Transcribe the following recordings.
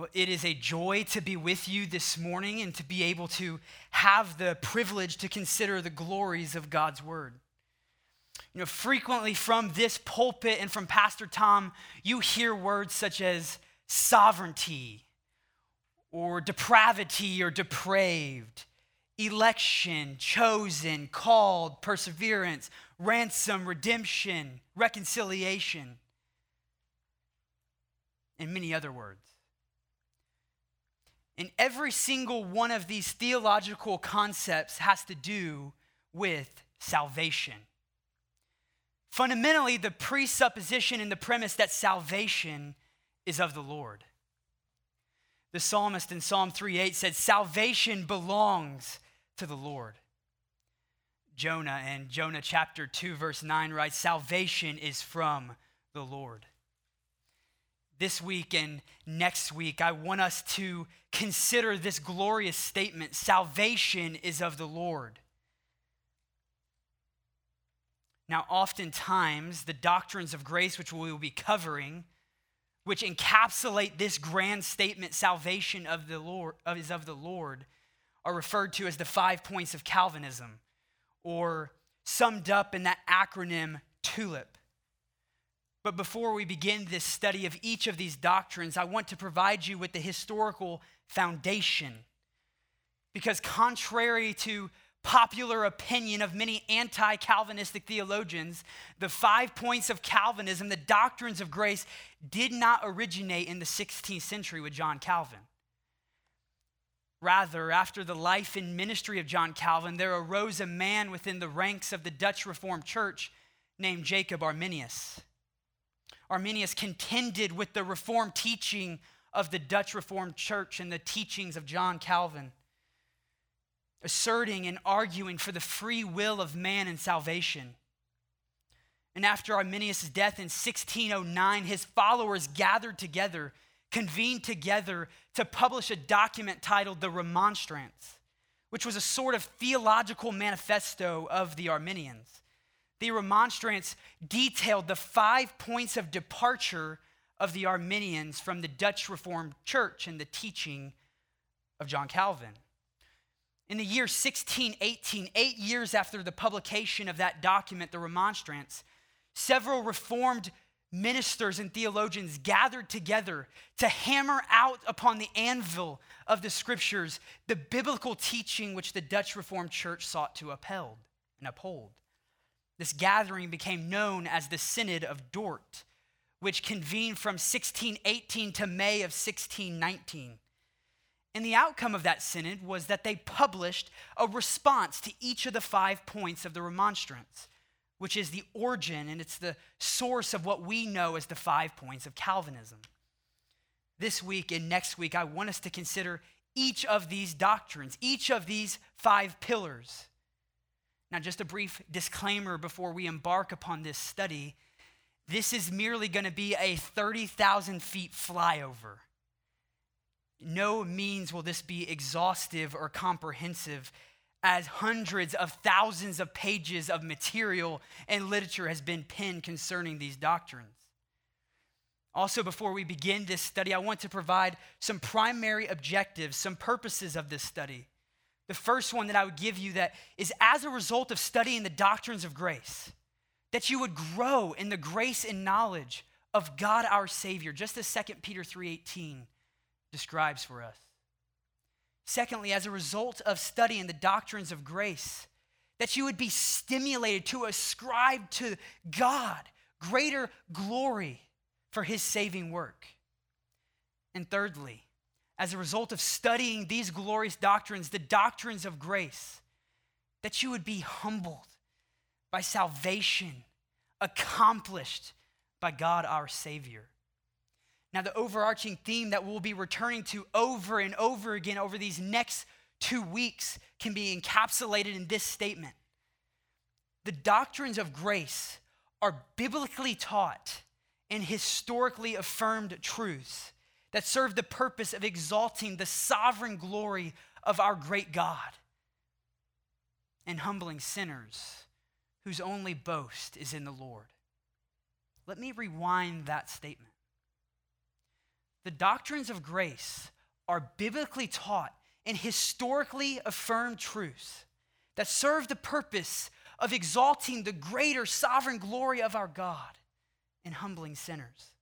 Well, it is a joy to be with you this morning and to be able to have the privilege to consider the glories of God's Word. You know, frequently from this pulpit and from Pastor Tom, you hear words such as sovereignty or depravity or depraved, election, chosen, called, perseverance, ransom, redemption, reconciliation, and many other words. And every single one of these theological concepts has to do with salvation. Fundamentally, the presupposition and the premise that salvation is of the Lord. The psalmist in Psalm 3:8 said, Salvation belongs to the Lord. Jonah in Jonah chapter 2, verse 9 writes, Salvation is from the Lord this week and next week, I want us to consider this glorious statement salvation is of the Lord. Now, oftentimes, the doctrines of grace, which we will be covering, which encapsulate this grand statement, salvation of the Lord, is of the Lord, are referred to as the five points of Calvinism, or summed up in that acronym TULIP. But before we begin this study of each of these doctrines, I want to provide you with the historical foundation. Because, contrary to popular opinion of many anti Calvinistic theologians, the five points of Calvinism, the doctrines of grace, did not originate in the 16th century with John Calvin. Rather, after the life and ministry of John Calvin, there arose a man within the ranks of the Dutch Reformed Church named Jacob Arminius. Arminius contended with the Reformed teaching of the Dutch Reformed Church and the teachings of John Calvin, asserting and arguing for the free will of man and salvation. And after Arminius' death in 1609, his followers gathered together, convened together to publish a document titled the Remonstrance, which was a sort of theological manifesto of the Arminians. The remonstrance detailed the five points of departure of the Arminians from the Dutch Reformed Church and the teaching of John Calvin. In the year 1618, eight years after the publication of that document, the Remonstrance, several Reformed ministers and theologians gathered together to hammer out upon the anvil of the scriptures the biblical teaching which the Dutch Reformed Church sought to upheld and uphold. This gathering became known as the Synod of Dort, which convened from 1618 to May of 1619. And the outcome of that synod was that they published a response to each of the five points of the remonstrance, which is the origin and it's the source of what we know as the five points of Calvinism. This week and next week, I want us to consider each of these doctrines, each of these five pillars. Now, just a brief disclaimer before we embark upon this study this is merely going to be a 30,000 feet flyover. No means will this be exhaustive or comprehensive, as hundreds of thousands of pages of material and literature has been penned concerning these doctrines. Also, before we begin this study, I want to provide some primary objectives, some purposes of this study. The first one that I would give you that is as a result of studying the doctrines of grace, that you would grow in the grace and knowledge of God our Savior, just as 2 Peter 3:18 describes for us. Secondly, as a result of studying the doctrines of grace, that you would be stimulated to ascribe to God greater glory for his saving work. And thirdly, as a result of studying these glorious doctrines, the doctrines of grace, that you would be humbled by salvation accomplished by God our Savior. Now, the overarching theme that we'll be returning to over and over again over these next two weeks can be encapsulated in this statement The doctrines of grace are biblically taught and historically affirmed truths that serve the purpose of exalting the sovereign glory of our great God and humbling sinners whose only boast is in the Lord. Let me rewind that statement. the doctrines of grace are biblically taught and historically affirmed truths that serve the purpose of exalting the greater sovereign glory of our God and humbling sinners.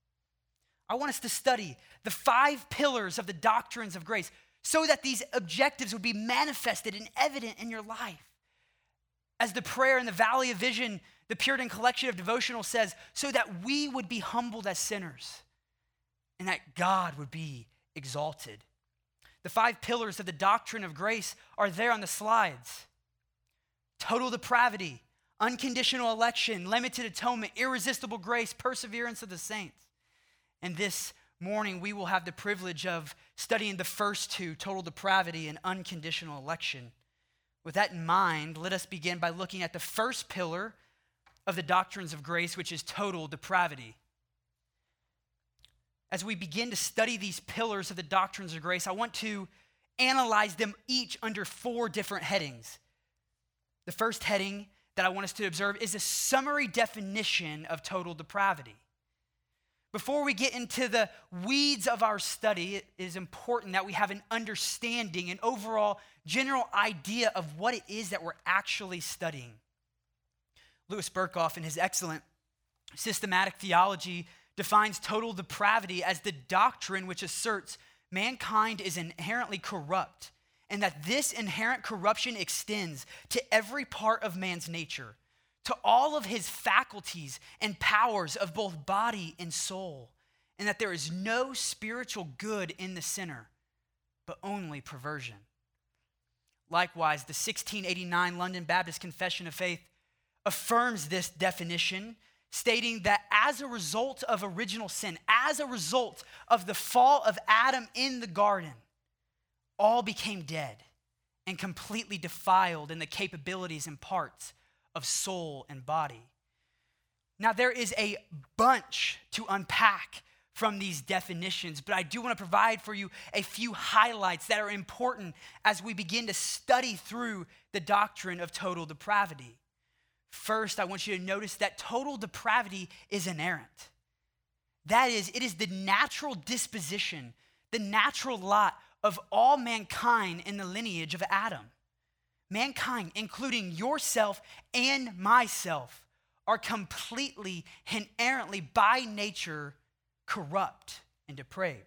I want us to study the five pillars of the doctrines of grace so that these objectives would be manifested and evident in your life. As the prayer in the Valley of Vision, the Puritan Collection of Devotional says, so that we would be humbled as sinners and that God would be exalted. The five pillars of the doctrine of grace are there on the slides total depravity, unconditional election, limited atonement, irresistible grace, perseverance of the saints. And this morning, we will have the privilege of studying the first two total depravity and unconditional election. With that in mind, let us begin by looking at the first pillar of the doctrines of grace, which is total depravity. As we begin to study these pillars of the doctrines of grace, I want to analyze them each under four different headings. The first heading that I want us to observe is a summary definition of total depravity. Before we get into the weeds of our study, it is important that we have an understanding, an overall general idea of what it is that we're actually studying. Louis Berkhof, in his excellent systematic theology, defines total depravity as the doctrine which asserts mankind is inherently corrupt and that this inherent corruption extends to every part of man's nature to all of his faculties and powers of both body and soul, and that there is no spiritual good in the sinner, but only perversion. Likewise, the 1689 London Baptist Confession of Faith affirms this definition, stating that as a result of original sin, as a result of the fall of Adam in the garden, all became dead and completely defiled in the capabilities and parts of soul and body. Now, there is a bunch to unpack from these definitions, but I do want to provide for you a few highlights that are important as we begin to study through the doctrine of total depravity. First, I want you to notice that total depravity is inerrant. That is, it is the natural disposition, the natural lot of all mankind in the lineage of Adam mankind, including yourself and myself, are completely inherently by nature corrupt and depraved.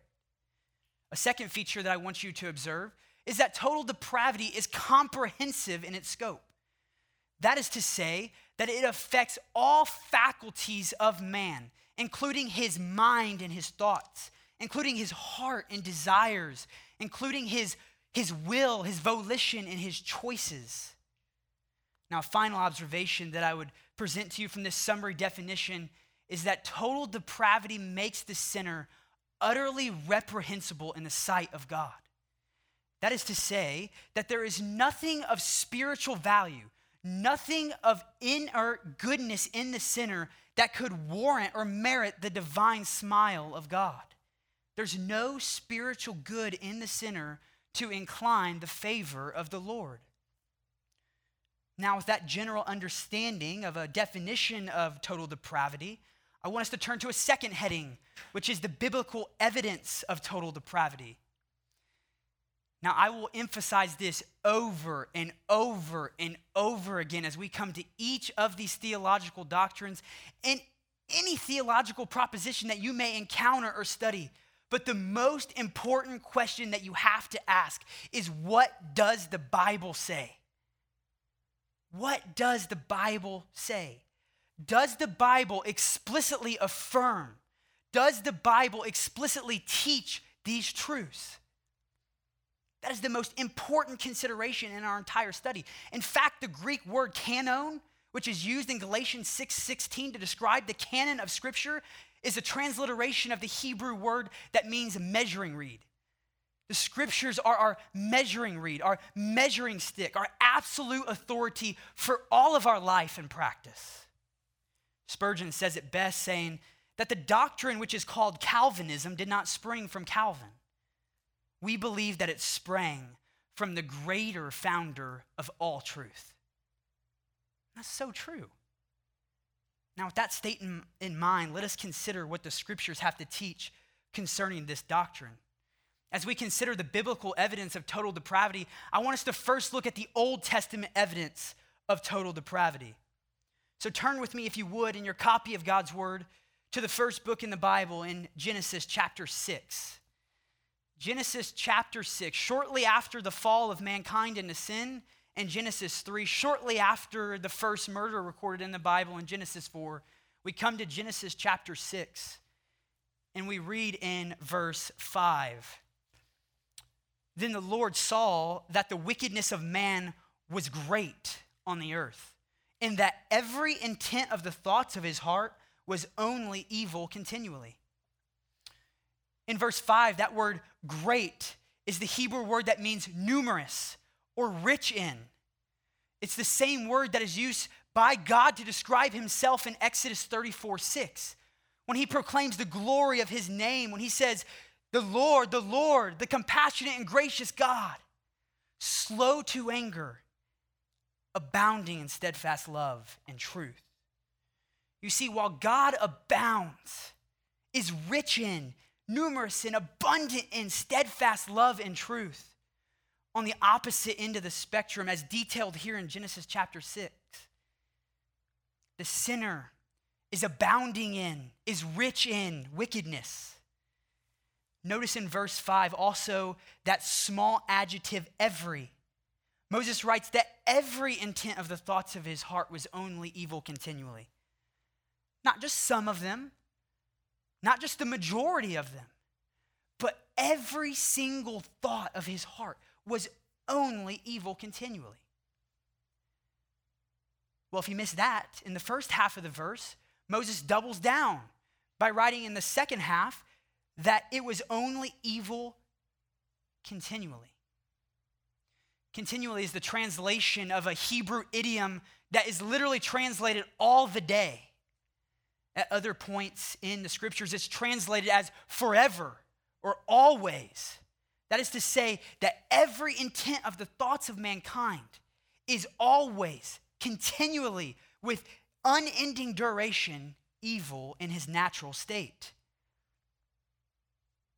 A second feature that I want you to observe is that total depravity is comprehensive in its scope. That is to say, that it affects all faculties of man, including his mind and his thoughts, including his heart and desires, including his his will, his volition, and his choices. Now, a final observation that I would present to you from this summary definition is that total depravity makes the sinner utterly reprehensible in the sight of God. That is to say, that there is nothing of spiritual value, nothing of inner goodness in the sinner that could warrant or merit the divine smile of God. There's no spiritual good in the sinner to incline the favor of the Lord. Now, with that general understanding of a definition of total depravity, I want us to turn to a second heading, which is the biblical evidence of total depravity. Now, I will emphasize this over and over and over again as we come to each of these theological doctrines and any theological proposition that you may encounter or study. But the most important question that you have to ask is what does the Bible say? What does the Bible say? Does the Bible explicitly affirm? Does the Bible explicitly teach these truths? That is the most important consideration in our entire study. In fact, the Greek word canon, which is used in Galatians 6 16 to describe the canon of Scripture, is a transliteration of the Hebrew word that means measuring reed. The scriptures are our measuring reed, our measuring stick, our absolute authority for all of our life and practice. Spurgeon says it best, saying that the doctrine which is called Calvinism did not spring from Calvin. We believe that it sprang from the greater founder of all truth. That's so true. Now, with that state in, in mind, let us consider what the scriptures have to teach concerning this doctrine. As we consider the biblical evidence of total depravity, I want us to first look at the Old Testament evidence of total depravity. So turn with me, if you would, in your copy of God's Word to the first book in the Bible in Genesis chapter 6. Genesis chapter 6, shortly after the fall of mankind into sin, and Genesis 3, shortly after the first murder recorded in the Bible in Genesis 4, we come to Genesis chapter 6, and we read in verse 5. Then the Lord saw that the wickedness of man was great on the earth, and that every intent of the thoughts of his heart was only evil continually. In verse 5, that word great is the Hebrew word that means numerous or rich in. It's the same word that is used by God to describe himself in Exodus 34 6. When he proclaims the glory of his name, when he says, The Lord, the Lord, the compassionate and gracious God, slow to anger, abounding in steadfast love and truth. You see, while God abounds, is rich in, numerous and abundant in steadfast love and truth, on the opposite end of the spectrum, as detailed here in Genesis chapter 6, the sinner is abounding in, is rich in wickedness. Notice in verse 5 also that small adjective every. Moses writes that every intent of the thoughts of his heart was only evil continually. Not just some of them, not just the majority of them, but every single thought of his heart was only evil continually. Well, if you miss that, in the first half of the verse, Moses doubles down by writing in the second half that it was only evil continually. Continually is the translation of a Hebrew idiom that is literally translated all the day. At other points in the scriptures, it's translated as forever or always. That is to say, that every intent of the thoughts of mankind is always, continually, with unending duration, evil in his natural state.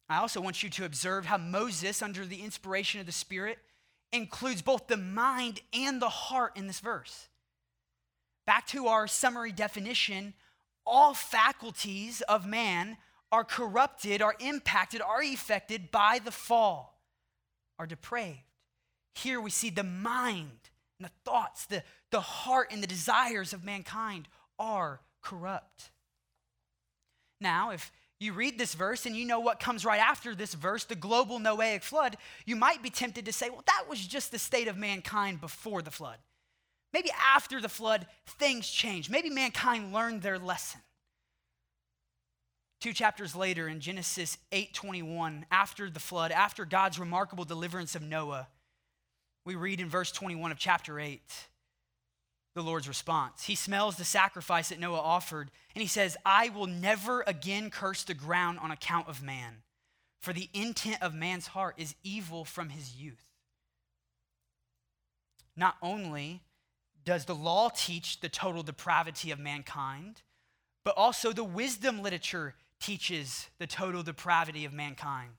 I also want you to observe how Moses, under the inspiration of the Spirit, includes both the mind and the heart in this verse. Back to our summary definition all faculties of man are corrupted, are impacted, are affected by the fall, are depraved. Here we see the mind and the thoughts, the, the heart and the desires of mankind are corrupt. Now, if you read this verse and you know what comes right after this verse, the global Noahic flood, you might be tempted to say, well, that was just the state of mankind before the flood. Maybe after the flood, things changed. Maybe mankind learned their lesson. Two chapters later in Genesis 8:21, after the flood, after God's remarkable deliverance of Noah, we read in verse 21 of chapter 8 the Lord's response. He smells the sacrifice that Noah offered, and he says, I will never again curse the ground on account of man, for the intent of man's heart is evil from his youth. Not only does the law teach the total depravity of mankind, but also the wisdom literature teaches the total depravity of mankind.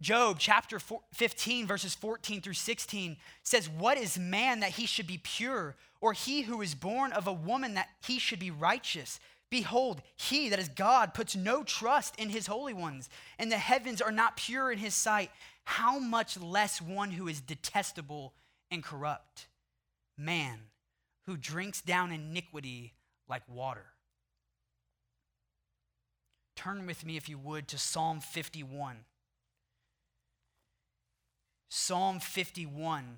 Job chapter 15, verses 14 through 16 says, What is man that he should be pure, or he who is born of a woman that he should be righteous? Behold, he that is God puts no trust in his holy ones, and the heavens are not pure in his sight. How much less one who is detestable and corrupt? Man who drinks down iniquity like water. Turn with me, if you would, to Psalm 51. Psalm 51.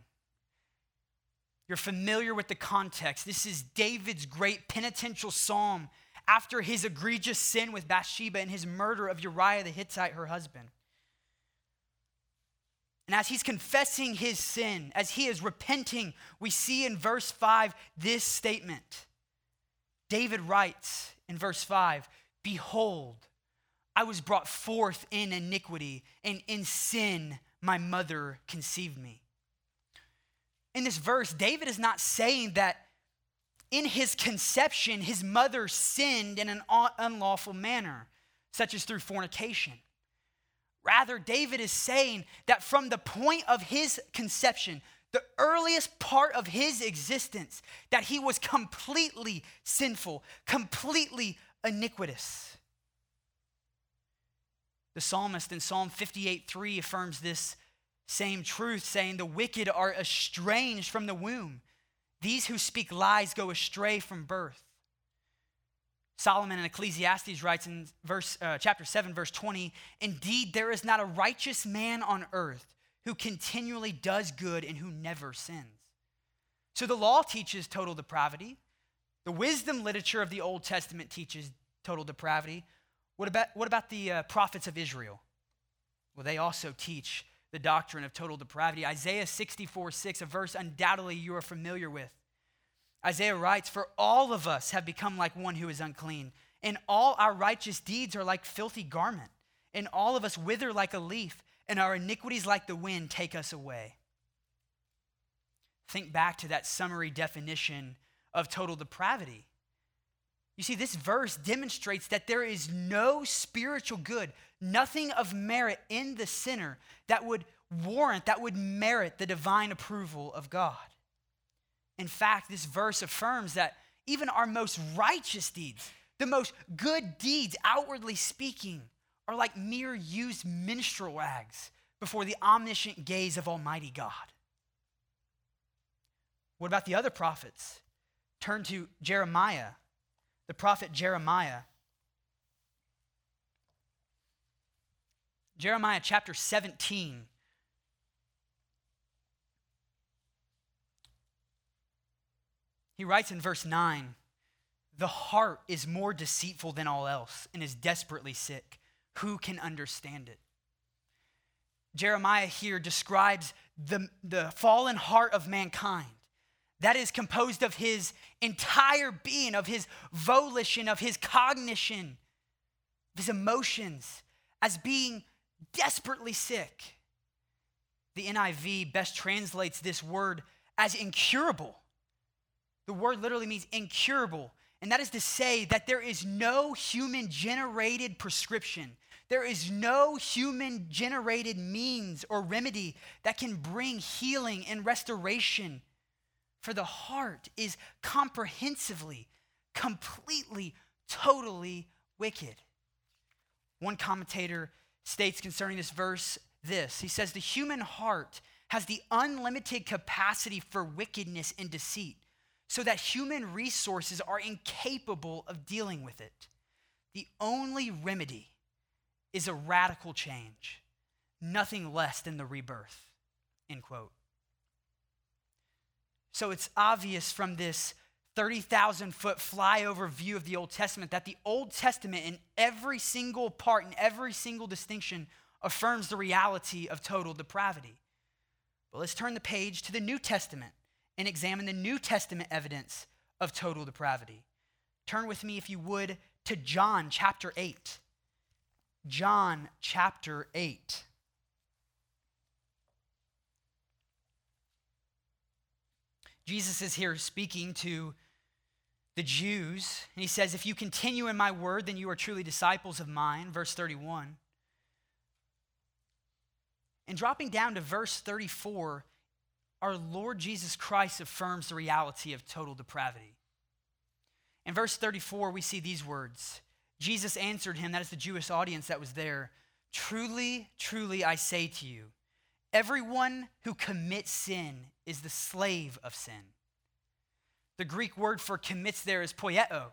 You're familiar with the context. This is David's great penitential psalm after his egregious sin with Bathsheba and his murder of Uriah the Hittite, her husband. And as he's confessing his sin, as he is repenting, we see in verse 5 this statement. David writes in verse 5 Behold, I was brought forth in iniquity, and in sin my mother conceived me. In this verse, David is not saying that in his conception, his mother sinned in an unlawful manner, such as through fornication. Rather, David is saying that from the point of his conception, the earliest part of his existence, that he was completely sinful, completely iniquitous. The psalmist in Psalm 58 3 affirms this same truth, saying, The wicked are estranged from the womb. These who speak lies go astray from birth. Solomon in Ecclesiastes writes in verse, uh, chapter 7, verse 20 Indeed, there is not a righteous man on earth who continually does good and who never sins. So the law teaches total depravity. The wisdom literature of the Old Testament teaches total depravity. What about, what about the uh, prophets of Israel? Well, they also teach the doctrine of total depravity. Isaiah 64 6, a verse undoubtedly you are familiar with. Isaiah writes, For all of us have become like one who is unclean, and all our righteous deeds are like filthy garment, and all of us wither like a leaf, and our iniquities like the wind take us away. Think back to that summary definition of total depravity. You see, this verse demonstrates that there is no spiritual good, nothing of merit in the sinner that would warrant, that would merit the divine approval of God. In fact, this verse affirms that even our most righteous deeds, the most good deeds, outwardly speaking, are like mere used menstrual rags before the omniscient gaze of Almighty God. What about the other prophets? Turn to Jeremiah, the prophet Jeremiah. Jeremiah chapter 17. He writes in verse 9 The heart is more deceitful than all else and is desperately sick. Who can understand it? Jeremiah here describes the, the fallen heart of mankind that is composed of his entire being, of his volition, of his cognition, of his emotions, as being desperately sick. The NIV best translates this word as incurable. The word literally means incurable. And that is to say that there is no human generated prescription. There is no human generated means or remedy that can bring healing and restoration. For the heart is comprehensively, completely, totally wicked. One commentator states concerning this verse this He says, The human heart has the unlimited capacity for wickedness and deceit so that human resources are incapable of dealing with it. The only remedy is a radical change, nothing less than the rebirth. End quote. So it's obvious from this 30,000 foot flyover view of the Old Testament that the Old Testament, in every single part, in every single distinction, affirms the reality of total depravity. But let's turn the page to the New Testament and examine the New Testament evidence of total depravity. Turn with me, if you would, to John chapter 8. John chapter 8. Jesus is here speaking to the Jews, and he says, If you continue in my word, then you are truly disciples of mine. Verse 31. And dropping down to verse 34, our Lord Jesus Christ affirms the reality of total depravity. In verse 34, we see these words Jesus answered him, that is the Jewish audience that was there Truly, truly, I say to you, everyone who commits sin is the slave of sin. The Greek word for commits there is poieo.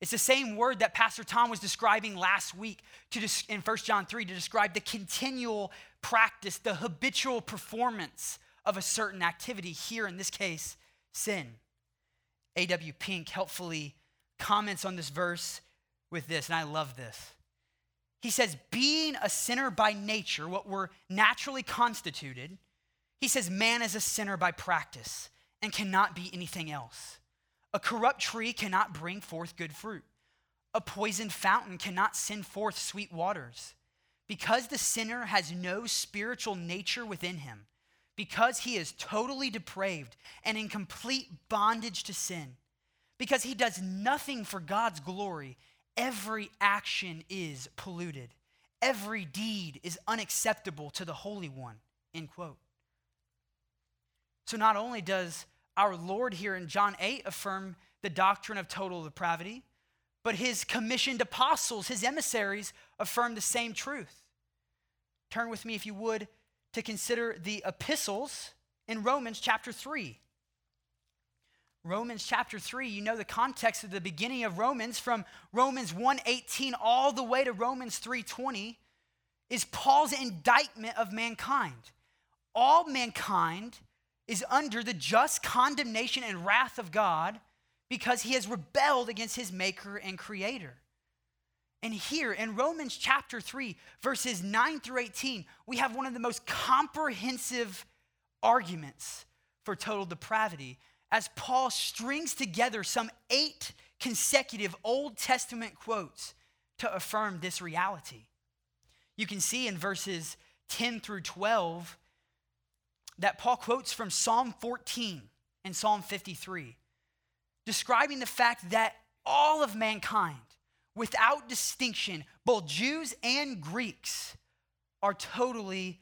It's the same word that Pastor Tom was describing last week to, in 1 John 3 to describe the continual practice, the habitual performance of a certain activity, here in this case, sin. A.W. Pink helpfully comments on this verse with this, and I love this. He says, being a sinner by nature, what we're naturally constituted, he says, man is a sinner by practice and cannot be anything else. A corrupt tree cannot bring forth good fruit. A poisoned fountain cannot send forth sweet waters. Because the sinner has no spiritual nature within him, because he is totally depraved and in complete bondage to sin, because he does nothing for God's glory, every action is polluted. every deed is unacceptable to the Holy One. End quote. So not only does our Lord here in John 8 affirm the doctrine of total depravity, but his commissioned apostles, his emissaries, affirm the same truth. Turn with me, if you would, to consider the epistles in Romans chapter 3. Romans chapter 3, you know the context of the beginning of Romans from Romans 1:18 all the way to Romans 3:20 is Paul's indictment of mankind. All mankind is under the just condemnation and wrath of God because he has rebelled against his maker and creator. And here in Romans chapter 3, verses 9 through 18, we have one of the most comprehensive arguments for total depravity as Paul strings together some eight consecutive Old Testament quotes to affirm this reality. You can see in verses 10 through 12 that Paul quotes from Psalm 14 and Psalm 53, describing the fact that all of mankind, without distinction, both Jews and Greeks, are totally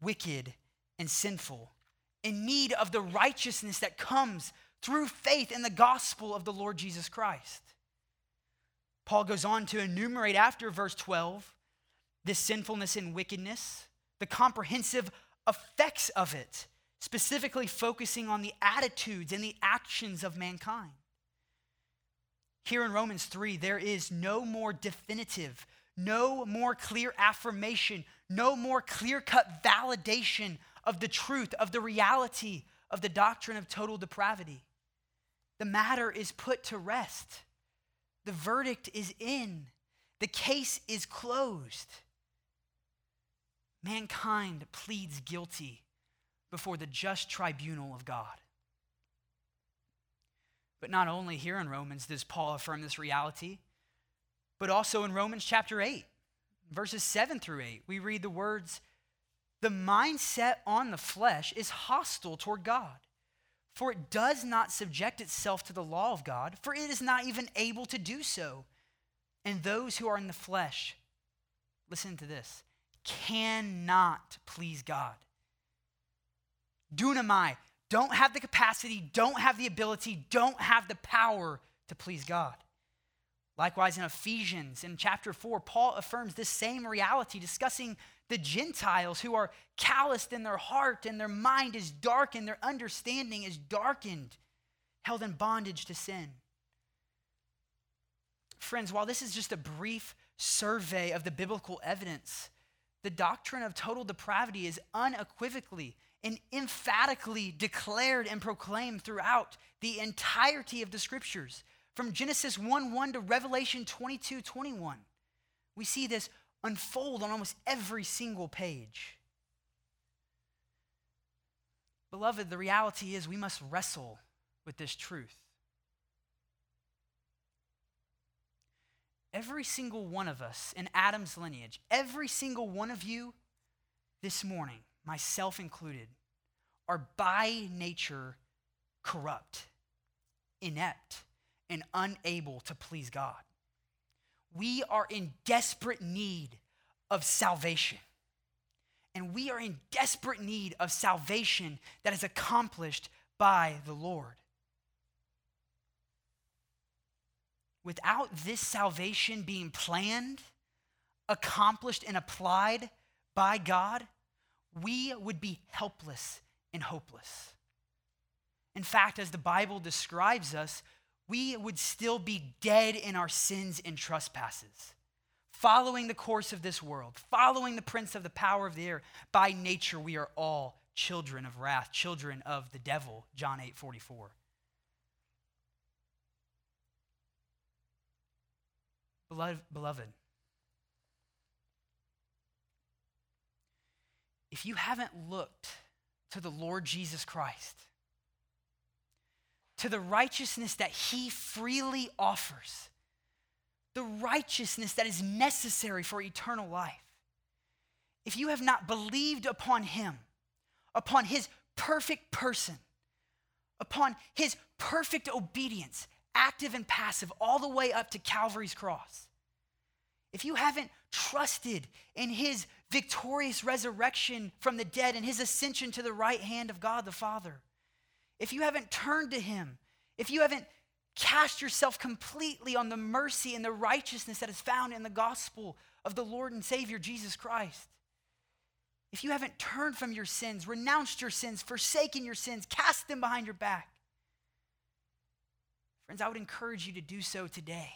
wicked and sinful in need of the righteousness that comes through faith in the gospel of the Lord Jesus Christ. Paul goes on to enumerate after verse 12 this sinfulness and wickedness, the comprehensive effects of it, specifically focusing on the attitudes and the actions of mankind. Here in Romans 3, there is no more definitive, no more clear affirmation, no more clear cut validation of the truth, of the reality of the doctrine of total depravity. The matter is put to rest. The verdict is in. The case is closed. Mankind pleads guilty before the just tribunal of God. But not only here in Romans does Paul affirm this reality, but also in Romans chapter 8, verses 7 through 8, we read the words the mindset on the flesh is hostile toward God. For it does not subject itself to the law of God, for it is not even able to do so. And those who are in the flesh, listen to this, cannot please God. Dunamai, don't have the capacity, don't have the ability, don't have the power to please God. Likewise, in Ephesians, in chapter 4, Paul affirms this same reality, discussing the Gentiles who are calloused in their heart and their mind is darkened, their understanding is darkened, held in bondage to sin. Friends, while this is just a brief survey of the biblical evidence, the doctrine of total depravity is unequivocally and emphatically declared and proclaimed throughout the entirety of the scriptures. From Genesis 1 1 to Revelation 22 21, we see this unfold on almost every single page. Beloved, the reality is we must wrestle with this truth. Every single one of us in Adam's lineage, every single one of you this morning, myself included, are by nature corrupt, inept, and unable to please God we are in desperate need of salvation. And we are in desperate need of salvation that is accomplished by the Lord. Without this salvation being planned, accomplished, and applied by God, we would be helpless and hopeless. In fact, as the Bible describes us, we would still be dead in our sins and trespasses, following the course of this world, following the prince of the power of the air. By nature, we are all children of wrath, children of the devil, John 8 44. Beloved, if you haven't looked to the Lord Jesus Christ, to the righteousness that he freely offers, the righteousness that is necessary for eternal life. If you have not believed upon him, upon his perfect person, upon his perfect obedience, active and passive, all the way up to Calvary's cross, if you haven't trusted in his victorious resurrection from the dead and his ascension to the right hand of God the Father, if you haven't turned to him, if you haven't cast yourself completely on the mercy and the righteousness that is found in the gospel of the Lord and Savior Jesus Christ, if you haven't turned from your sins, renounced your sins, forsaken your sins, cast them behind your back, friends, I would encourage you to do so today.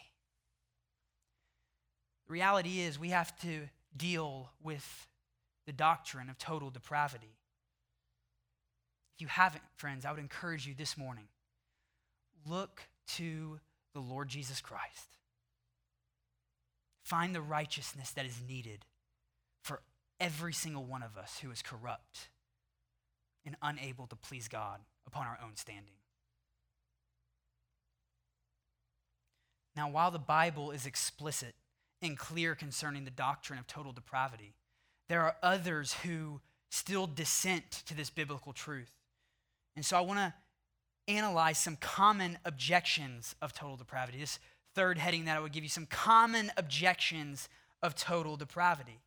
The reality is, we have to deal with the doctrine of total depravity. If you haven't, friends, I would encourage you this morning look to the Lord Jesus Christ. Find the righteousness that is needed for every single one of us who is corrupt and unable to please God upon our own standing. Now, while the Bible is explicit and clear concerning the doctrine of total depravity, there are others who still dissent to this biblical truth. And so I want to analyze some common objections of total depravity. This third heading that I would give you some common objections of total depravity.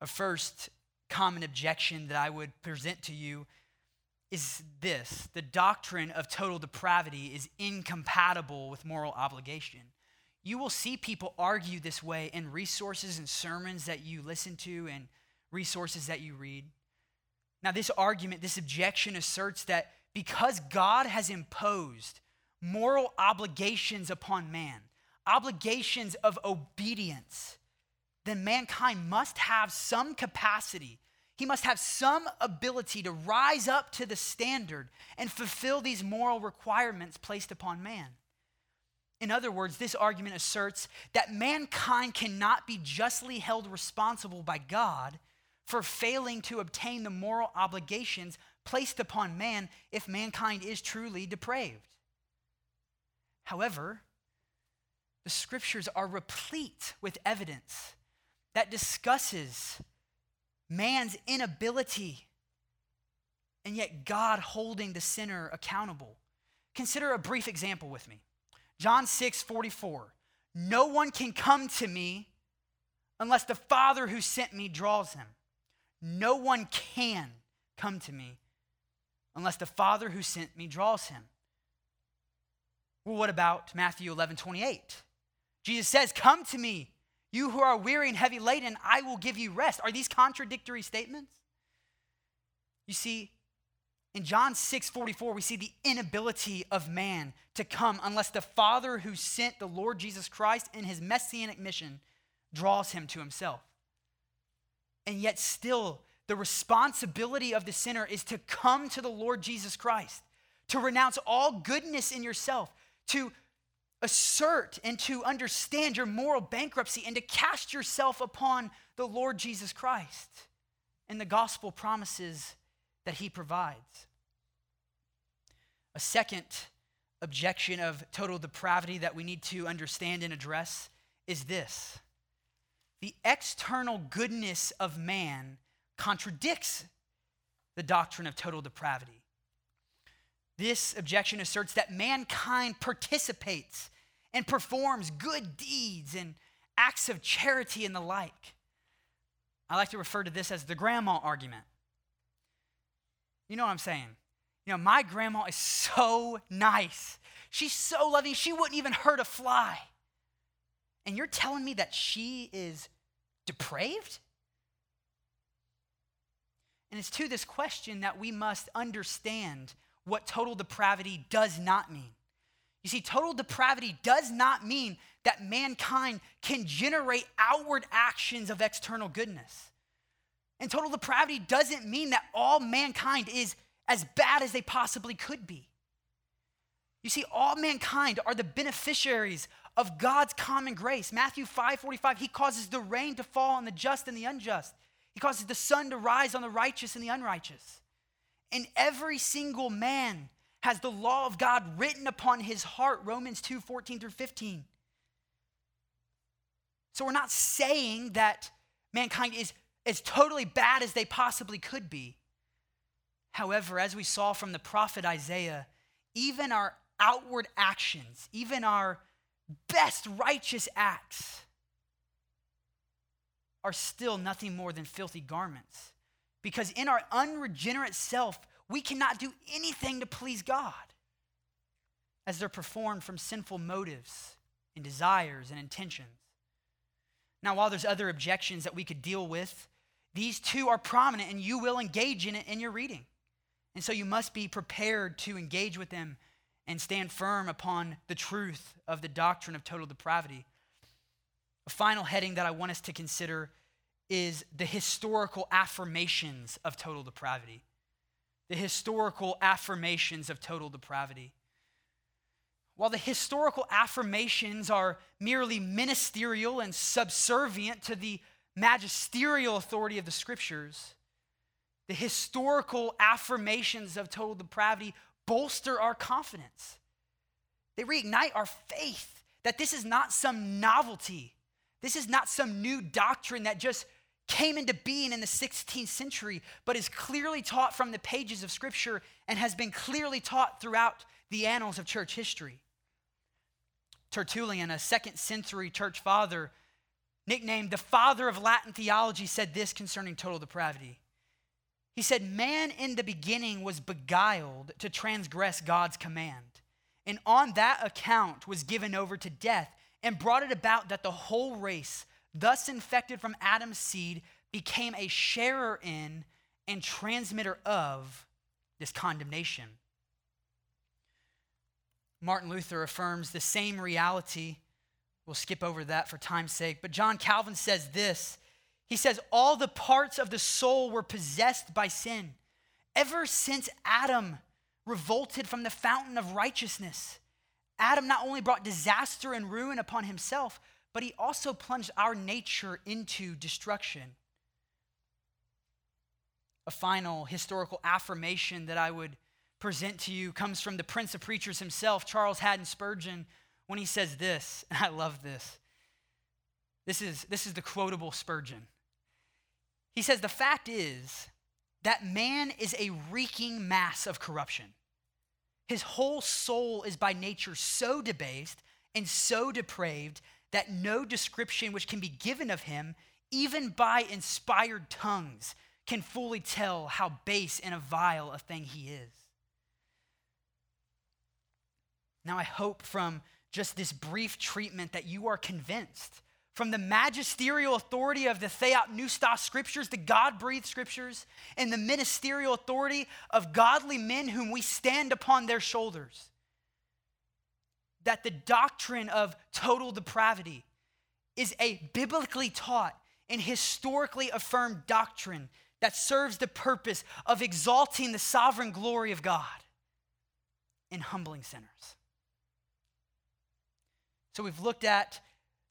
A first common objection that I would present to you is this the doctrine of total depravity is incompatible with moral obligation. You will see people argue this way in resources and sermons that you listen to and resources that you read. Now, this argument, this objection asserts that because God has imposed moral obligations upon man, obligations of obedience, then mankind must have some capacity. He must have some ability to rise up to the standard and fulfill these moral requirements placed upon man. In other words, this argument asserts that mankind cannot be justly held responsible by God for failing to obtain the moral obligations placed upon man if mankind is truly depraved. However, the scriptures are replete with evidence that discusses man's inability and yet God holding the sinner accountable. Consider a brief example with me. John 6 44. No one can come to me unless the Father who sent me draws him. No one can come to me unless the Father who sent me draws him. Well, what about Matthew 11 28? Jesus says, Come to me, you who are weary and heavy laden, I will give you rest. Are these contradictory statements? You see, in John 6 44, we see the inability of man to come unless the Father who sent the Lord Jesus Christ in his messianic mission draws him to himself. And yet, still, the responsibility of the sinner is to come to the Lord Jesus Christ, to renounce all goodness in yourself, to assert and to understand your moral bankruptcy, and to cast yourself upon the Lord Jesus Christ and the gospel promises that he provides. A second objection of total depravity that we need to understand and address is this the external goodness of man contradicts the doctrine of total depravity. This objection asserts that mankind participates and performs good deeds and acts of charity and the like. I like to refer to this as the grandma argument. You know what I'm saying? You know, my grandma is so nice. She's so loving, she wouldn't even hurt a fly. And you're telling me that she is depraved? And it's to this question that we must understand what total depravity does not mean. You see, total depravity does not mean that mankind can generate outward actions of external goodness. And total depravity doesn't mean that all mankind is as bad as they possibly could be. You see, all mankind are the beneficiaries of God's common grace. Matthew 5 45, he causes the rain to fall on the just and the unjust. He causes the sun to rise on the righteous and the unrighteous. And every single man has the law of God written upon his heart, Romans 2 14 through 15. So we're not saying that mankind is as totally bad as they possibly could be. However, as we saw from the prophet Isaiah, even our outward actions, even our best righteous acts, are still nothing more than filthy garments. Because in our unregenerate self, we cannot do anything to please God as they're performed from sinful motives and desires and intentions. Now, while there's other objections that we could deal with, these two are prominent and you will engage in it in your reading. And so you must be prepared to engage with them and stand firm upon the truth of the doctrine of total depravity. A final heading that I want us to consider is the historical affirmations of total depravity. The historical affirmations of total depravity. While the historical affirmations are merely ministerial and subservient to the magisterial authority of the scriptures, the historical affirmations of total depravity bolster our confidence. They reignite our faith that this is not some novelty. This is not some new doctrine that just came into being in the 16th century, but is clearly taught from the pages of Scripture and has been clearly taught throughout the annals of church history. Tertullian, a second century church father, nicknamed the father of Latin theology, said this concerning total depravity. He said, Man in the beginning was beguiled to transgress God's command, and on that account was given over to death, and brought it about that the whole race, thus infected from Adam's seed, became a sharer in and transmitter of this condemnation. Martin Luther affirms the same reality. We'll skip over that for time's sake. But John Calvin says this He says, All the parts of the soul were possessed by sin. Ever since Adam revolted from the fountain of righteousness, Adam not only brought disaster and ruin upon himself, but he also plunged our nature into destruction. A final historical affirmation that I would present to you comes from the Prince of Preachers himself, Charles Haddon Spurgeon, when he says this, and I love this. This is, this is the quotable Spurgeon. He says, The fact is that man is a reeking mass of corruption. His whole soul is by nature so debased and so depraved that no description which can be given of him, even by inspired tongues, can fully tell how base and a vile a thing he is. Now, I hope from just this brief treatment that you are convinced from the magisterial authority of the Theopneustos scriptures, the God breathed scriptures, and the ministerial authority of godly men whom we stand upon their shoulders. That the doctrine of total depravity is a biblically taught and historically affirmed doctrine that serves the purpose of exalting the sovereign glory of God and humbling sinners. So we've looked at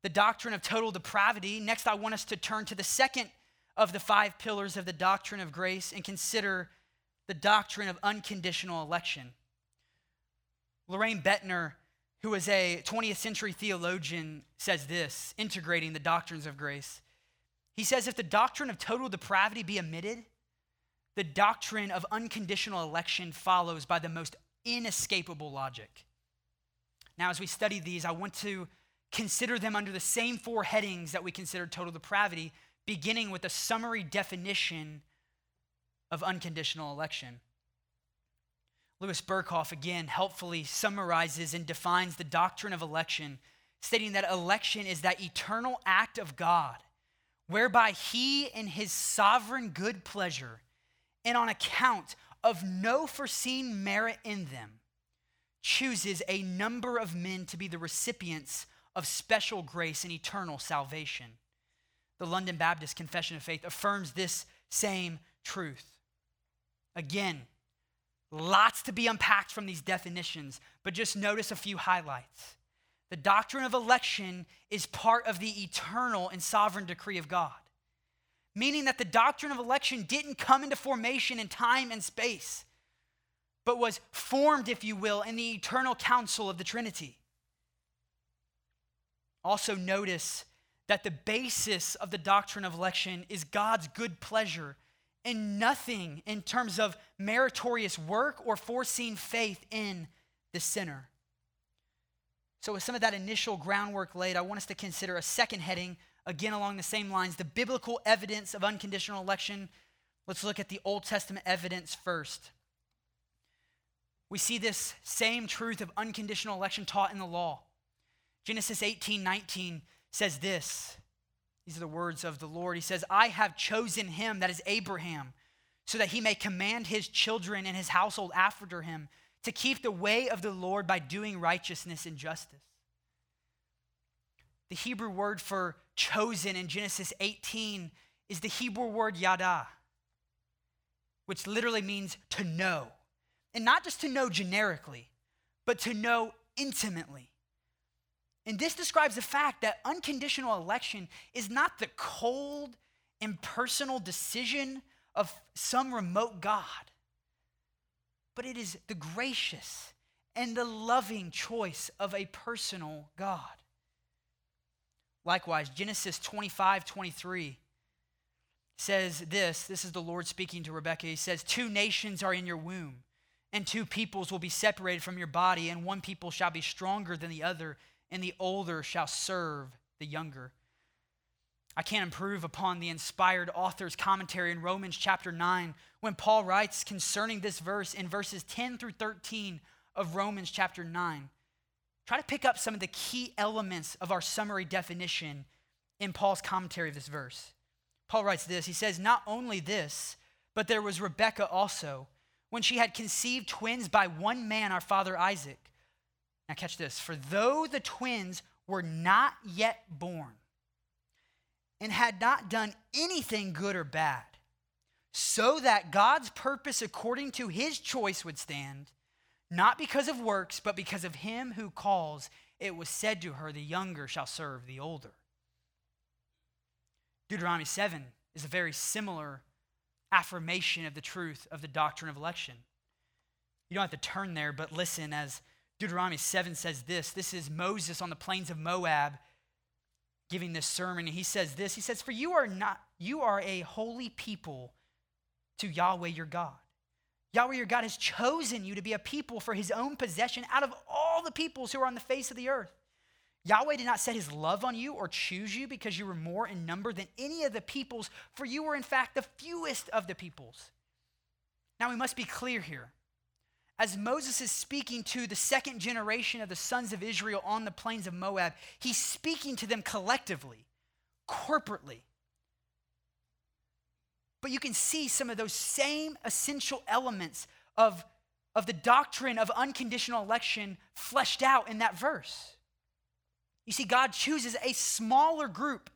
the doctrine of total depravity. Next, I want us to turn to the second of the five pillars of the doctrine of grace and consider the doctrine of unconditional election. Loraine Boettner, who is a 20th century theologian, says this, integrating the doctrines of grace. He says, if the doctrine of total depravity be omitted, the doctrine of unconditional election follows by the most inescapable logic. Now, as we study these, I want to consider them under the same four headings that we consider total depravity, beginning with a summary definition of unconditional election. Louis Berkhof again helpfully summarizes and defines the doctrine of election, stating that election is that eternal act of God whereby he, in his sovereign good pleasure, and on account of no foreseen merit in them, chooses a number of men to be the recipients of special grace and eternal salvation. The London Baptist Confession of Faith affirms this same truth. Again, lots to be unpacked from these definitions, but just notice a few highlights. The doctrine of election is part of the eternal and sovereign decree of God, meaning that the doctrine of election didn't come into formation in time and space but was formed, if you will, in the eternal counsel of the Trinity. Also, notice that the basis of the doctrine of election is God's good pleasure and nothing in terms of meritorious work or foreseen faith in the sinner. So, with some of that initial groundwork laid, I want us to consider a second heading again along the same lines, the biblical evidence of unconditional election. Let's look at the Old Testament evidence first. We see this same truth of unconditional election taught in the law. Genesis 18 19 says this. These are the words of the Lord. He says, I have chosen him, that is Abraham, so that he may command his children and his household after him to keep the way of the Lord by doing righteousness and justice. The Hebrew word for chosen in Genesis 18 is the Hebrew word yada, which literally means to know. And not just to know generically, but to know intimately. And this describes the fact that unconditional election is not the cold, impersonal decision of some remote God, but it is the gracious and the loving choice of a personal God. Likewise, Genesis 25 23 says this this is the Lord speaking to Rebekah. He says, Two nations are in your womb, and two peoples will be separated from your body, and one people shall be stronger than the other, and the older shall serve the younger. I can't improve upon the inspired author's commentary in Romans chapter 9 when Paul writes concerning this verse in verses 10 through 13 of Romans chapter 9. Try to pick up some of the key elements of our summary definition in Paul's commentary of this verse. Paul writes this He says, Not only this, but there was Rebekah also, when she had conceived twins by one man, our father Isaac. Now, catch this. For though the twins were not yet born and had not done anything good or bad, so that God's purpose according to his choice would stand, not because of works, but because of him who calls, it was said to her, The younger shall serve the older. Deuteronomy 7 is a very similar affirmation of the truth of the doctrine of election. You don't have to turn there, but listen as Deuteronomy 7 says this. This is Moses on the plains of Moab giving this sermon. And he says this. He says, For you are not, you are a holy people to Yahweh your God. Yahweh your God has chosen you to be a people for his own possession out of all the peoples who are on the face of the earth. Yahweh did not set his love on you or choose you because you were more in number than any of the peoples, for you were in fact the fewest of the peoples. Now we must be clear here as Moses is speaking to the second generation of the sons of Israel on the plains of Moab, he's speaking to them collectively, corporately. But you can see some of those same essential elements of, of the doctrine of unconditional election fleshed out in that verse. You see, God chooses a smaller group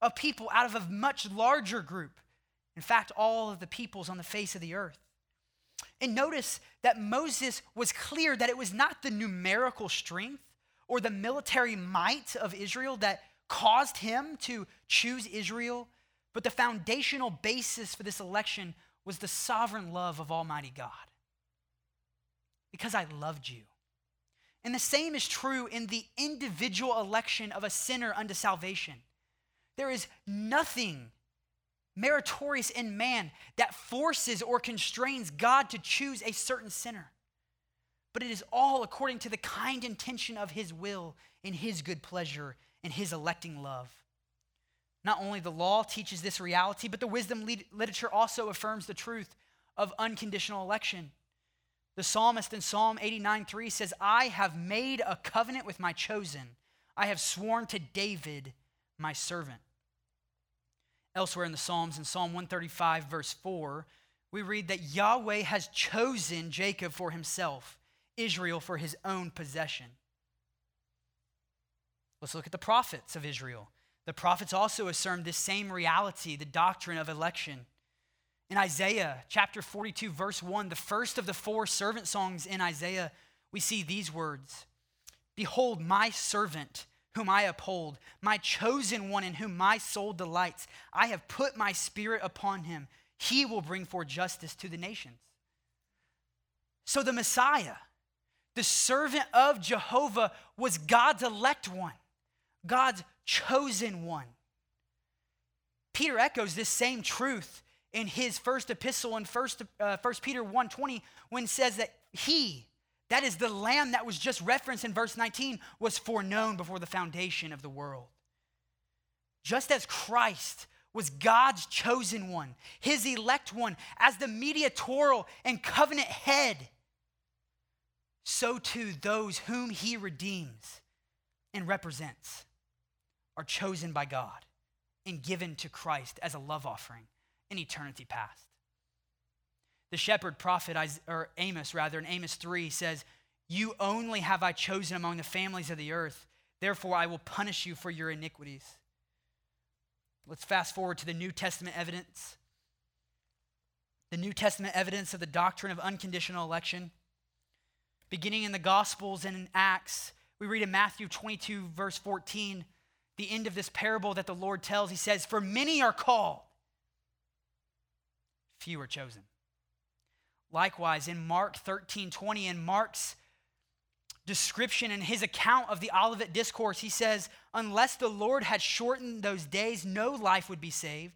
of people out of a much larger group. In fact, all of the peoples on the face of the earth. And notice that Moses was clear that it was not the numerical strength or the military might of Israel that caused him to choose Israel, but the foundational basis for this election was the sovereign love of Almighty God. Because I loved you. And the same is true in the individual election of a sinner unto salvation. There is nothing meritorious in man that forces or constrains God to choose a certain sinner. But it is all according to the kind intention of his will in his good pleasure and his electing love. Not only the law teaches this reality, but the wisdom literature also affirms the truth of unconditional election. The psalmist in Psalm 89 3 says, I have made a covenant with my chosen. I have sworn to David, my servant. Elsewhere in the Psalms, in Psalm 135, verse 4, we read that Yahweh has chosen Jacob for himself, Israel for his own possession. Let's look at the prophets of Israel. The prophets also affirmed this same reality, the doctrine of election. In Isaiah chapter 42, verse 1, the first of the four servant songs in Isaiah, we see these words Behold, my servant whom I uphold, my chosen one in whom my soul delights. I have put my spirit upon him. He will bring forth justice to the nations. So the Messiah, the servant of Jehovah, was God's elect one, God's chosen one. Peter echoes this same truth in his first epistle in 1 uh, First Peter 1:20 when says that he that is, the lamb that was just referenced in verse 19 was foreknown before the foundation of the world. just as Christ was God's chosen one, his elect one, as the mediatorial and covenant head, so too those whom he redeems and represents are chosen by God and given to Christ as a love offering in eternity past. The shepherd prophet, or Amos rather, in Amos 3 says, You only have I chosen among the families of the earth, therefore I will punish you for your iniquities. Let's fast forward to the New Testament evidence. The New Testament evidence of the doctrine of unconditional election. Beginning in the Gospels and in Acts, we read in Matthew 22, verse 14, the end of this parable that the Lord tells. He says, For many are called, few are chosen. Likewise, in Mark 13, 20, in Mark's description and his account of the Olivet Discourse, he says, Unless the Lord had shortened those days, no life would be saved.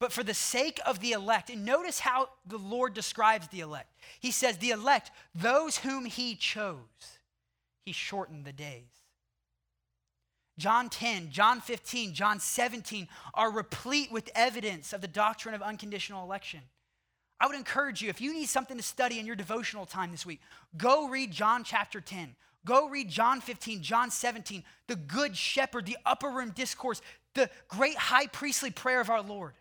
But for the sake of the elect, and notice how the Lord describes the elect. He says, The elect, those whom he chose, he shortened the days. John 10, John 15, John 17 are replete with evidence of the doctrine of unconditional election. I would encourage you, if you need something to study in your devotional time this week, go read John chapter 10. Go read John 15, John 17, the Good Shepherd, the upper room discourse, the great high priestly prayer of our Lord,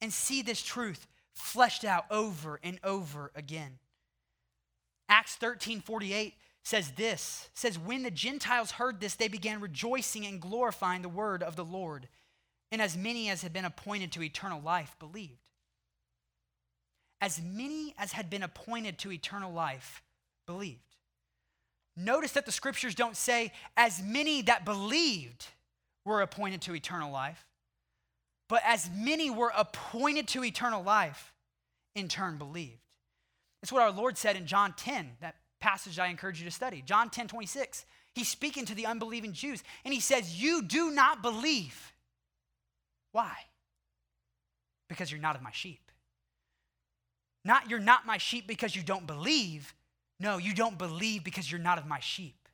and see this truth fleshed out over and over again. Acts 13, 48 says this says, When the Gentiles heard this, they began rejoicing and glorifying the word of the Lord. And as many as had been appointed to eternal life believed as many as had been appointed to eternal life believed. Notice that the scriptures don't say, as many that believed were appointed to eternal life, but as many were appointed to eternal life, in turn believed. It's what our Lord said in John 10, that passage I encourage you to study. John 10 26. He's speaking to the unbelieving Jews, and he says, You do not believe. Why? Because you're not of my sheep. Not you're not my sheep because you don't believe. No, you don't believe because you're not of my sheep.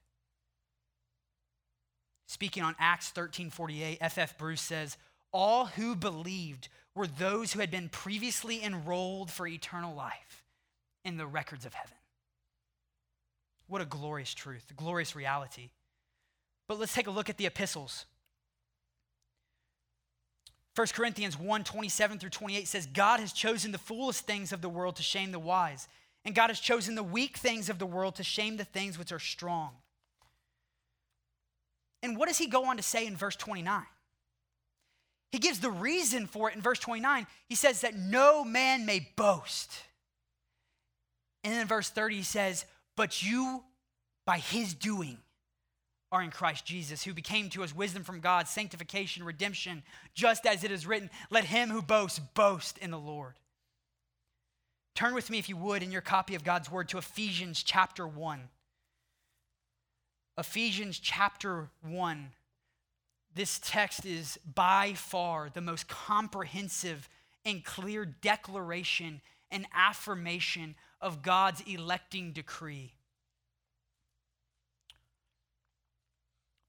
Speaking on Acts 13:48, F.F. Bruce says, "All who believed were those who had been previously enrolled for eternal life in the records of heaven." What a glorious truth, a glorious reality. But let's take a look at the epistles. 1 Corinthians 1 27 through 28 says, God has chosen the foolish things of the world to shame the wise, and God has chosen the weak things of the world to shame the things which are strong. And what does he go on to say in verse 29? He gives the reason for it in verse 29. He says that no man may boast. And then in verse 30, he says, But you, by his doing, are in Christ Jesus, who became to us wisdom from God, sanctification, redemption, just as it is written, let him who boasts boast in the Lord. Turn with me, if you would, in your copy of God's word to Ephesians chapter 1. Ephesians chapter 1. This text is by far the most comprehensive and clear declaration and affirmation of God's electing decree.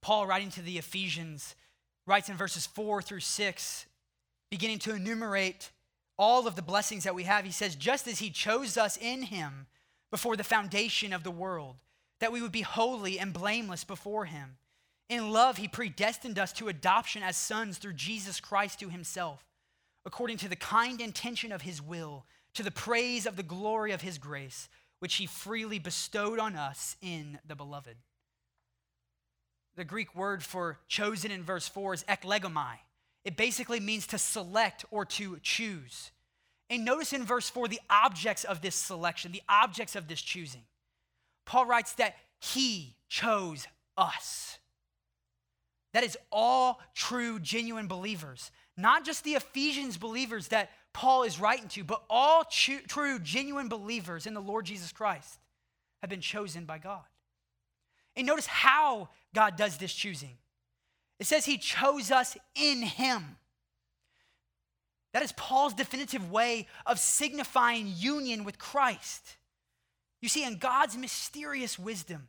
Paul, writing to the Ephesians, writes in verses four through six, beginning to enumerate all of the blessings that we have. He says, Just as he chose us in him before the foundation of the world, that we would be holy and blameless before him. In love, he predestined us to adoption as sons through Jesus Christ to himself, according to the kind intention of his will, to the praise of the glory of his grace, which he freely bestowed on us in the beloved. The Greek word for chosen in verse 4 is eklegomai. It basically means to select or to choose. And notice in verse 4 the objects of this selection, the objects of this choosing. Paul writes that he chose us. That is all true, genuine believers. Not just the Ephesians believers that Paul is writing to, but all true, genuine believers in the Lord Jesus Christ have been chosen by God. And notice how God does this choosing. It says he chose us in him. That is Paul's definitive way of signifying union with Christ. You see, in God's mysterious wisdom,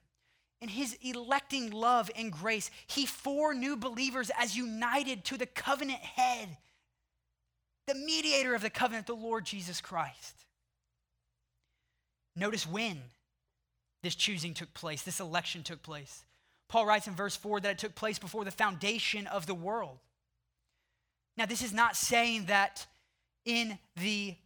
in his electing love and grace, he foreknew believers as united to the covenant head, the mediator of the covenant, the Lord Jesus Christ. Notice when this choosing took place, this election took place. Paul writes in verse 4 that it took place before the foundation of the world. Now, this is not saying that in the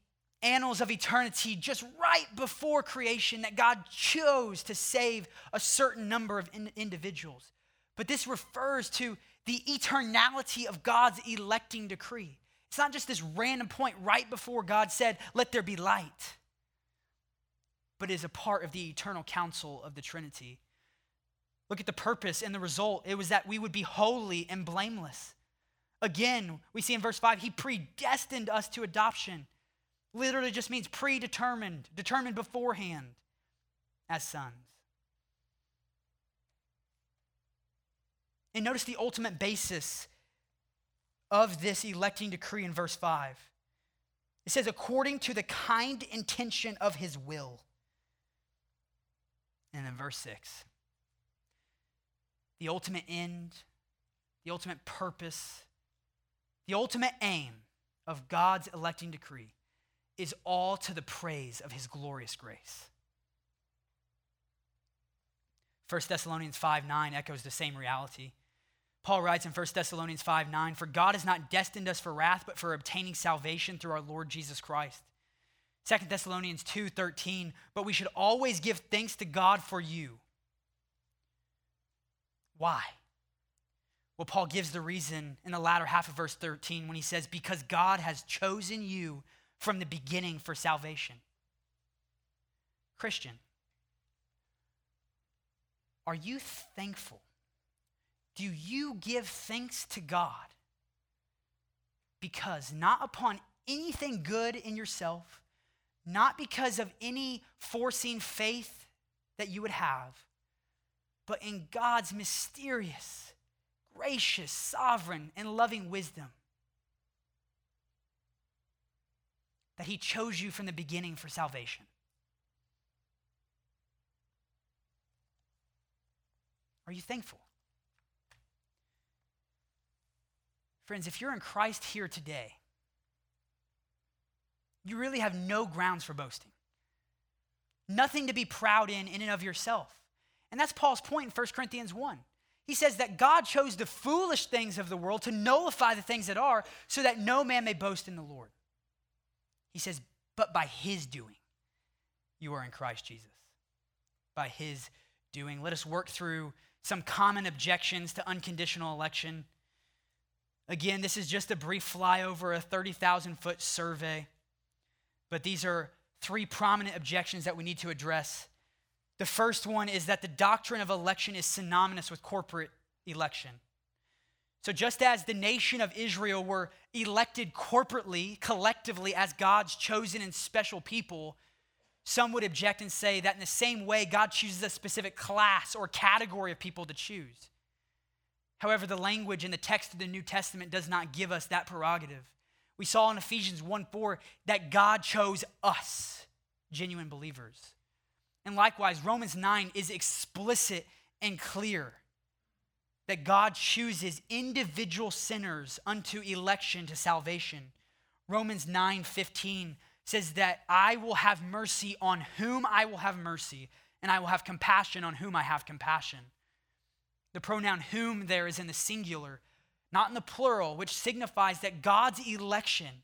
annals of eternity, just right before creation, that God chose to save a certain number of in- individuals. But this refers to the eternality of God's electing decree. It's not just this random point right before God said, Let there be light, but is a part of the eternal counsel of the Trinity. Look at the purpose and the result. It was that we would be holy and blameless. Again, we see in verse 5, He predestined us to adoption literally just means predetermined, determined beforehand as sons. And notice the ultimate basis of this electing decree in verse 5. It says, according to the kind intention of his will. And then verse 6. The ultimate end, the ultimate purpose, the ultimate aim of God's electing decree is all to the praise of his glorious grace. 1 Thessalonians 5 9 echoes the same reality. Paul writes in 1 Thessalonians 5 9, For God has not destined us for wrath, but for obtaining salvation through our Lord Jesus Christ. 2 Thessalonians 2 13, But we should always give thanks to God for you. Why? Well, Paul gives the reason in the latter half of verse 13 when he says, Because God has chosen you from the beginning for salvation. Christian, are you thankful? Do you give thanks to God? Because not upon anything good in yourself, not because of any foreseen faith that you would have, but in God's mysterious, gracious, sovereign, and loving wisdom that He chose you from the beginning for salvation. Are you thankful? Friends, if you're in Christ here today, you really have no grounds for boasting. Nothing to be proud in in and of yourself. And that's Paul's point in 1 Corinthians 1. He says that God chose the foolish things of the world to nullify the things that are, so that no man may boast in the Lord. He says, but by his doing, you are in Christ Jesus. By his doing. Let us work through some common objections to unconditional election. Again, this is just a brief flyover, a 30,000 foot survey, but these are three prominent objections that we need to address. The first one is that the doctrine of election is synonymous with corporate election. So, just as the nation of Israel were elected corporately, collectively, as God's chosen and special people, some would object and say that in the same way, God chooses a specific class or category of people to choose. However, the language in the text of the New Testament does not give us that prerogative. We saw in Ephesians 1 4 that God chose us, genuine believers. And likewise, Romans 9 is explicit and clear that God chooses individual sinners unto election to salvation. Romans 9 15 says that I will have mercy on whom I will have mercy, and I will have compassion on whom I have compassion. The pronoun whom there is in the singular, not in the plural, which signifies that God's election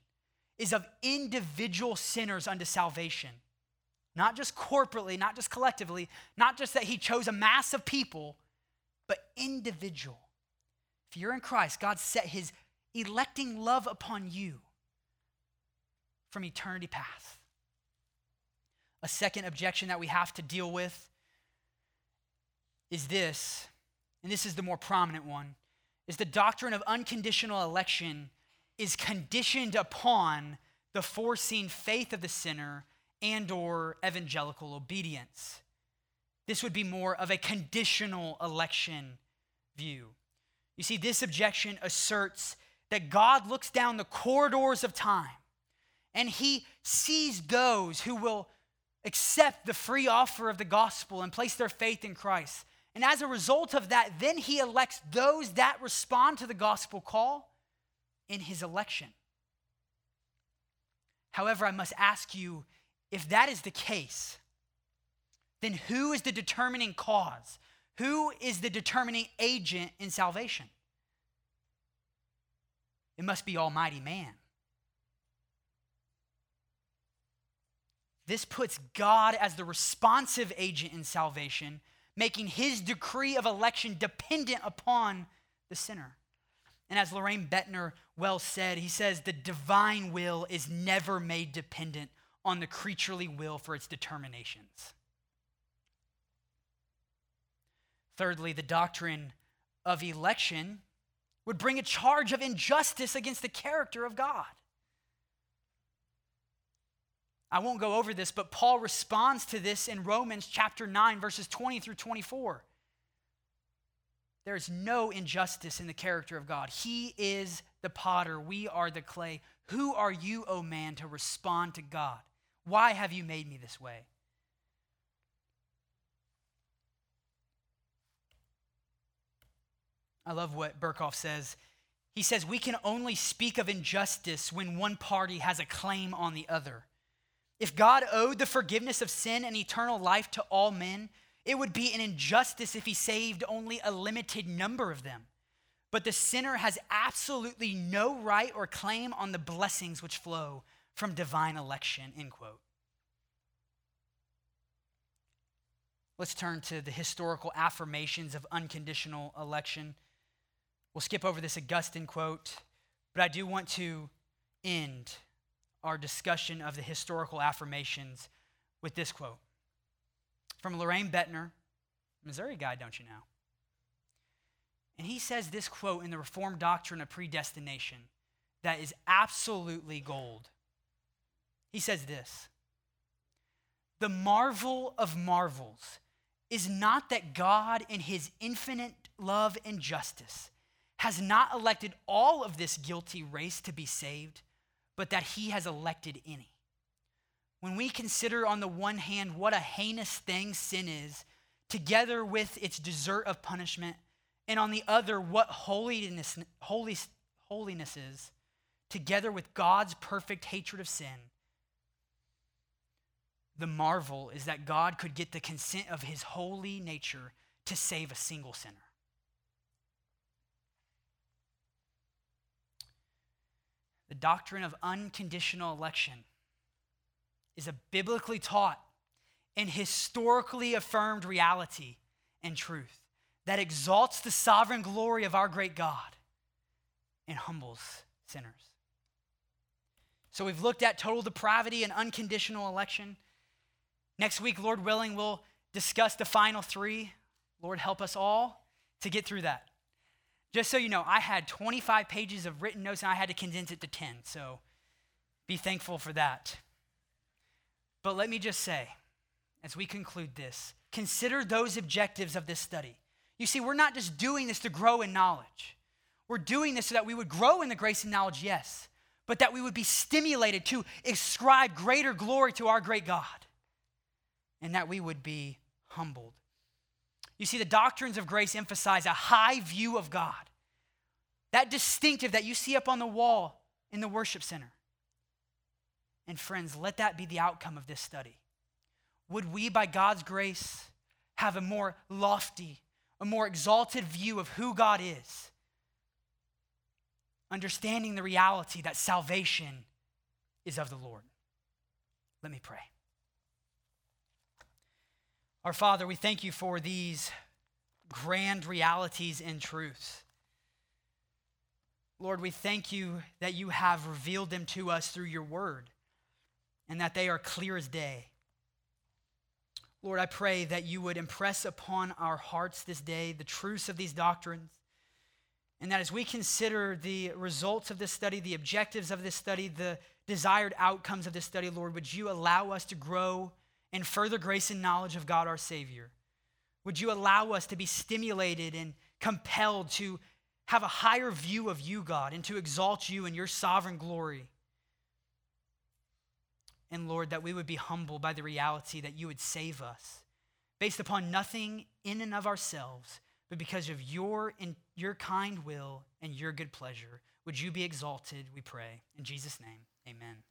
is of individual sinners unto salvation. Not just corporately, not just collectively, not just that He chose a mass of people but individual. If you're in Christ, God set his electing love upon you from eternity past. A second objection that we have to deal with is this, and this is the more prominent one, is the doctrine of unconditional election is conditioned upon the foreseen faith of the sinner and or evangelical obedience. This would be more of a conditional election view. You see, this objection asserts that God looks down the corridors of time and he sees those who will accept the free offer of the gospel and place their faith in Christ. And as a result of that, then he elects those that respond to the gospel call in his election. However, I must ask you if that is the case, then who is the determining cause? Who is the determining agent in salvation? It must be Almighty Man. This puts God as the responsive agent in salvation, making his decree of election dependent upon the sinner. And as Loraine Boettner well said, he says, the divine will is never made dependent on the creaturely will for its determinations. Thirdly, the doctrine of election would bring a charge of injustice against the character of God. I won't go over this, but Paul responds to this in Romans chapter 9, verses 20 through 24. There is no injustice in the character of God. He is the potter, we are the clay. Who are you, O oh man, to respond to God? Why have you made me this way? I love what Berkhof says. He says, We can only speak of injustice when one party has a claim on the other. If God owed the forgiveness of sin and eternal life to all men, it would be an injustice if he saved only a limited number of them. But the sinner has absolutely no right or claim on the blessings which flow from divine election, end quote. Let's turn to the historical affirmations of unconditional election. We'll skip over this Augustine quote, but I do want to end our discussion of the historical affirmations with this quote from Loraine Boettner, Missouri guy, don't you know? And he says this quote in the Reformed Doctrine of Predestination that is absolutely gold. He says this The marvel of marvels is not that God, in his infinite love and justice, has not elected all of this guilty race to be saved, but that he has elected any. When we consider, on the one hand, what a heinous thing sin is, together with its desert of punishment, and on the other, what holiness, holy, holiness is, together with God's perfect hatred of sin, the marvel is that God could get the consent of his holy nature to save a single sinner. The doctrine of unconditional election is a biblically taught and historically affirmed reality and truth that exalts the sovereign glory of our great God and humbles sinners. So we've looked at total depravity and unconditional election. Next week, Lord willing, we'll discuss the final three. Lord, help us all to get through that. Just so you know, I had 25 pages of written notes and I had to condense it to 10. So be thankful for that. But let me just say, as we conclude this, consider those objectives of this study. You see, we're not just doing this to grow in knowledge. We're doing this so that we would grow in the grace and knowledge, yes, but that we would be stimulated to ascribe greater glory to our great God and that we would be humbled you see, the doctrines of grace emphasize a high view of God. That distinctive that you see up on the wall in the worship center. And friends, let that be the outcome of this study. Would we, by God's grace, have a more lofty, a more exalted view of who God is? Understanding the reality that salvation is of the Lord. Let me pray. Our Father, we thank you for these grand realities and truths. Lord, we thank you that you have revealed them to us through your word and that they are clear as day. Lord, I pray that you would impress upon our hearts this day the truths of these doctrines. And that as we consider the results of this study, the objectives of this study, the desired outcomes of this study, Lord, would you allow us to grow and further grace and knowledge of God our Savior? Would you allow us to be stimulated and compelled to have a higher view of you, God, and to exalt you in your sovereign glory? And Lord, that we would be humbled by the reality that you would save us based upon nothing in and of ourselves, but because of your, in, your kind will and your good pleasure. Would you be exalted, we pray. In Jesus' name, amen.